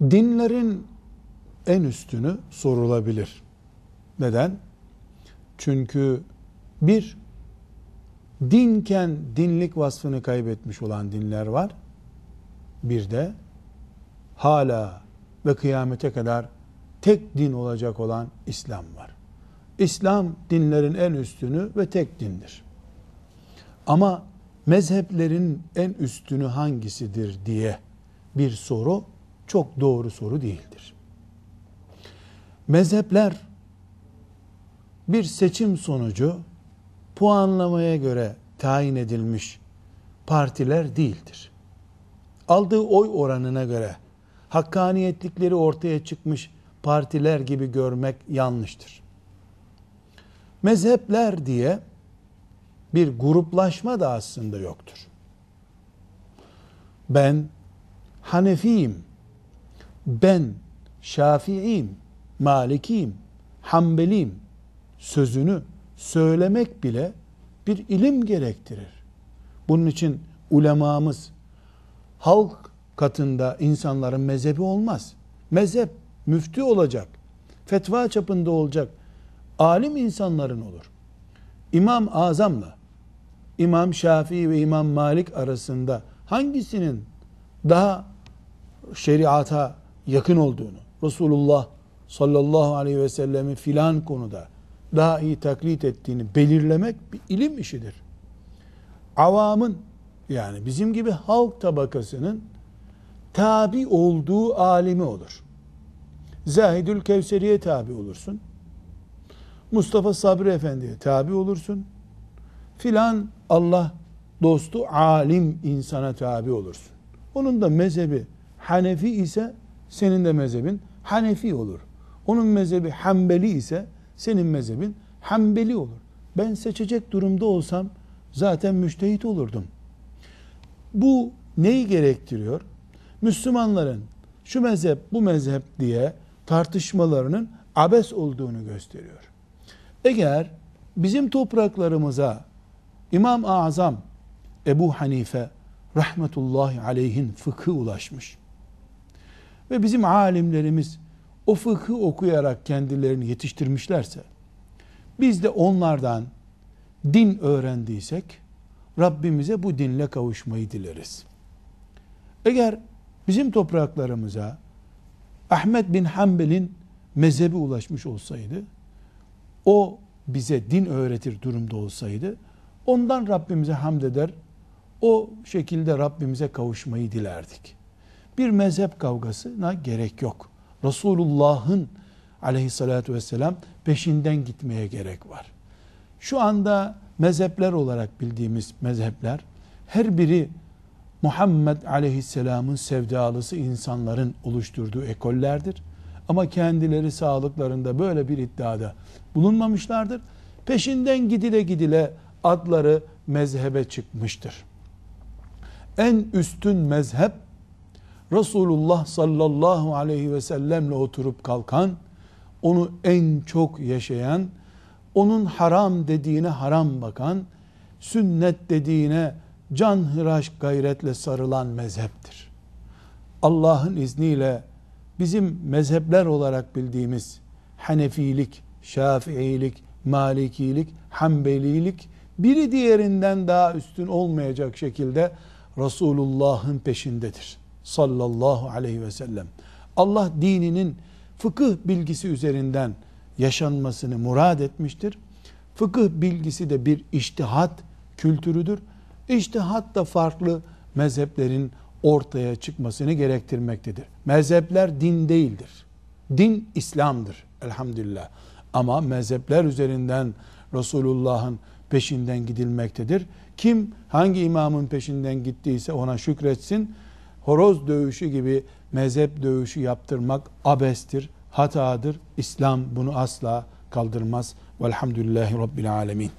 dinlerin en üstünü sorulabilir. Neden? Çünkü bir, dinken dinlik vasfını kaybetmiş olan dinler var. Bir de hala ve kıyamete kadar tek din olacak olan İslam var. İslam dinlerin en üstünü ve tek dindir. Ama mezheplerin en üstünü hangisidir diye bir soru çok doğru soru değildir. Mezhepler bir seçim sonucu puanlamaya göre tayin edilmiş partiler değildir. Aldığı oy oranına göre hakkaniyetlikleri ortaya çıkmış partiler gibi görmek yanlıştır. Mezhepler diye bir gruplaşma da aslında yoktur. Ben Hanefiyim, ben Şafiiyim, Malikiyim, Hanbeliyim sözünü söylemek bile bir ilim gerektirir. Bunun için ulemamız halk katında insanların mezhebi olmaz. Mezhep müftü olacak, fetva çapında olacak, alim insanların olur. İmam Azam'la İmam Şafii ve İmam Malik arasında hangisinin daha şeriata yakın olduğunu, Resulullah sallallahu aleyhi ve sellem'i filan konuda daha iyi taklit ettiğini belirlemek bir ilim işidir. Avamın yani bizim gibi halk tabakasının tabi olduğu alimi olur. Zahidül Kevseri'ye tabi olursun. Mustafa Sabri Efendi'ye tabi olursun. Filan Allah dostu alim insana tabi olursun. Onun da mezhebi Hanefi ise senin de mezhebin Hanefi olur. Onun mezhebi Hanbeli ise senin mezhebin Hanbeli olur. Ben seçecek durumda olsam zaten müştehit olurdum. Bu neyi gerektiriyor? Müslümanların şu mezhep bu mezhep diye tartışmalarının abes olduğunu gösteriyor. Eğer bizim topraklarımıza İmam-ı Azam Ebu Hanife rahmetullahi aleyhin fıkhı ulaşmış. Ve bizim alimlerimiz o fıkhı okuyarak kendilerini yetiştirmişlerse, biz de onlardan din öğrendiysek, Rabbimize bu dinle kavuşmayı dileriz. Eğer bizim topraklarımıza Ahmet bin Hanbel'in mezhebi ulaşmış olsaydı, o bize din öğretir durumda olsaydı, ondan Rabbimize hamd eder, o şekilde Rabbimize kavuşmayı dilerdik. Bir mezhep kavgasına gerek yok. Resulullah'ın aleyhissalatü vesselam peşinden gitmeye gerek var. Şu anda mezhepler olarak bildiğimiz mezhepler her biri Muhammed aleyhisselamın sevdalısı insanların oluşturduğu ekollerdir. Ama kendileri sağlıklarında böyle bir iddiada bulunmamışlardır. Peşinden gidile gidile adları mezhebe çıkmıştır. En üstün mezhep Resulullah sallallahu aleyhi ve sellemle oturup kalkan, onu en çok yaşayan, onun haram dediğine haram bakan, sünnet dediğine can hıraş gayretle sarılan mezheptir. Allah'ın izniyle bizim mezhepler olarak bildiğimiz Hanefilik, Şafiilik, Malikilik, Hanbelilik biri diğerinden daha üstün olmayacak şekilde Resulullah'ın peşindedir. Sallallahu aleyhi ve sellem. Allah dininin fıkıh bilgisi üzerinden yaşanmasını murad etmiştir. Fıkıh bilgisi de bir iştihat kültürüdür. İştihat da farklı mezheplerin ortaya çıkmasını gerektirmektedir. Mezhepler din değildir. Din İslam'dır elhamdülillah. Ama mezhepler üzerinden Resulullah'ın peşinden gidilmektedir. Kim hangi imamın peşinden gittiyse ona şükretsin. Horoz dövüşü gibi mezhep dövüşü yaptırmak abestir, hatadır. İslam bunu asla kaldırmaz. Velhamdülillahi Rabbil Alemin.